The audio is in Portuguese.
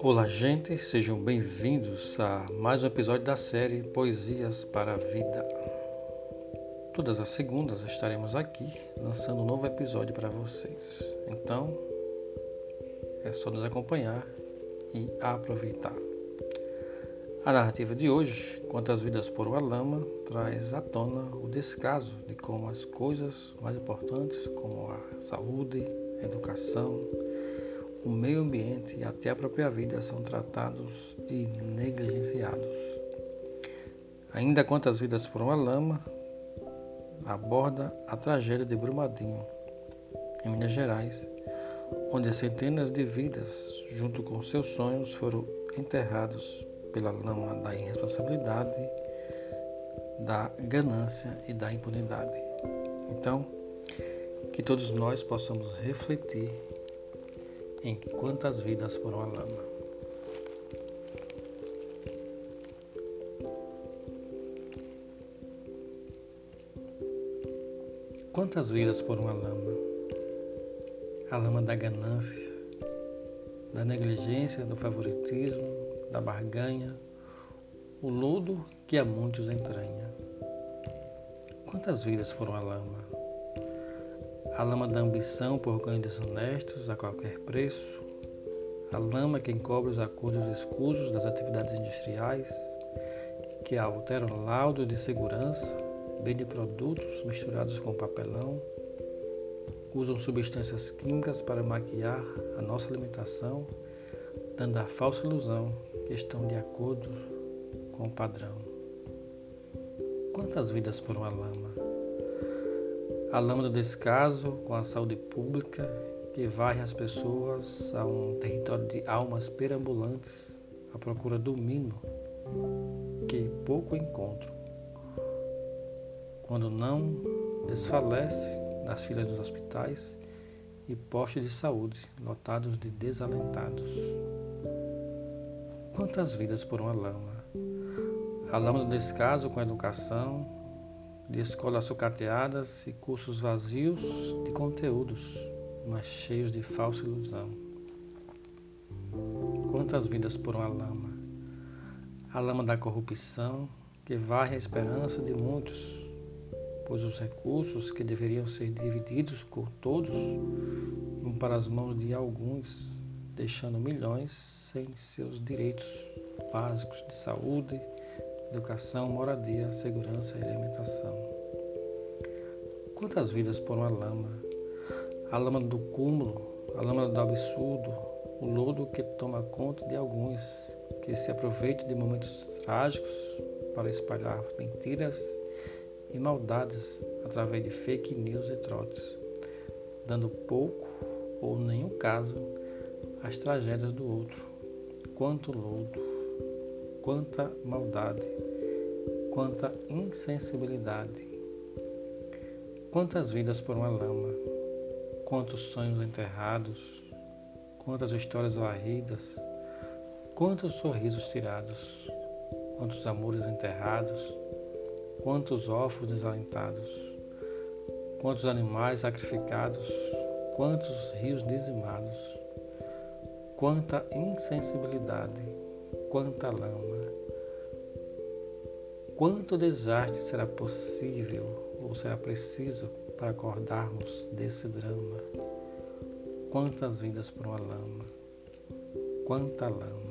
Olá, gente, sejam bem-vindos a mais um episódio da série Poesias para a Vida. Todas as segundas estaremos aqui lançando um novo episódio para vocês. Então, é só nos acompanhar e aproveitar. A narrativa de hoje, Quantas Vidas por uma Lama, traz à tona o descaso de como as coisas mais importantes, como a saúde, a educação, o meio ambiente e até a própria vida são tratados e negligenciados. Ainda quantas vidas por uma lama aborda a tragédia de Brumadinho, em Minas Gerais, onde centenas de vidas, junto com seus sonhos, foram enterrados pela lama da irresponsabilidade, da ganância e da impunidade. Então, que todos nós possamos refletir em quantas vidas foram a lama. Quantas vidas por uma lama? A lama da ganância, da negligência, do favoritismo, da barganha, o lodo que a muitos entranha. Quantas vidas foram a lama? a lama da ambição por ganhos desonestos a qualquer preço, a lama que encobre os acordos escusos das atividades industriais, que alteram laudos de segurança, vendem produtos misturados com papelão, usam substâncias químicas para maquiar a nossa alimentação, dando a falsa ilusão que estão de acordo com o padrão. Quantas vidas por uma lama? a lama do descaso com a saúde pública que varre as pessoas a um território de almas perambulantes à procura do mínimo que pouco encontram. Quando não desfalece nas filas dos hospitais e postos de saúde lotados de desalentados. Quantas vidas por uma lama? A lama do descaso com a educação, de escolas sucateadas e cursos vazios de conteúdos, mas cheios de falsa ilusão. Quantas vidas por uma lama? A lama da corrupção que varre a esperança de muitos, pois os recursos que deveriam ser divididos por todos vão para as mãos de alguns, deixando milhões sem seus direitos básicos de saúde, educação, moradia, segurança e alimentação. Quantas vidas por uma lama? A lama do cúmulo, a lama do absurdo, o lodo que toma conta de alguns, que se aproveitam de momentos trágicos para espalhar mentiras e maldades através de fake news e trotes, dando pouco ou nenhum caso às tragédias do outro. Quanto lodo! quanta maldade, quanta insensibilidade. Quantas vidas por uma lama, quantos sonhos enterrados, quantas histórias varridas, quantos sorrisos tirados, quantos amores enterrados, quantos órfãos desalentados, quantos animais sacrificados, quantos rios dizimados, quanta insensibilidade, quanta lama. Quanto desastre será possível ou será preciso para acordarmos desse drama? Quantas vidas por uma lama? Quanta lama!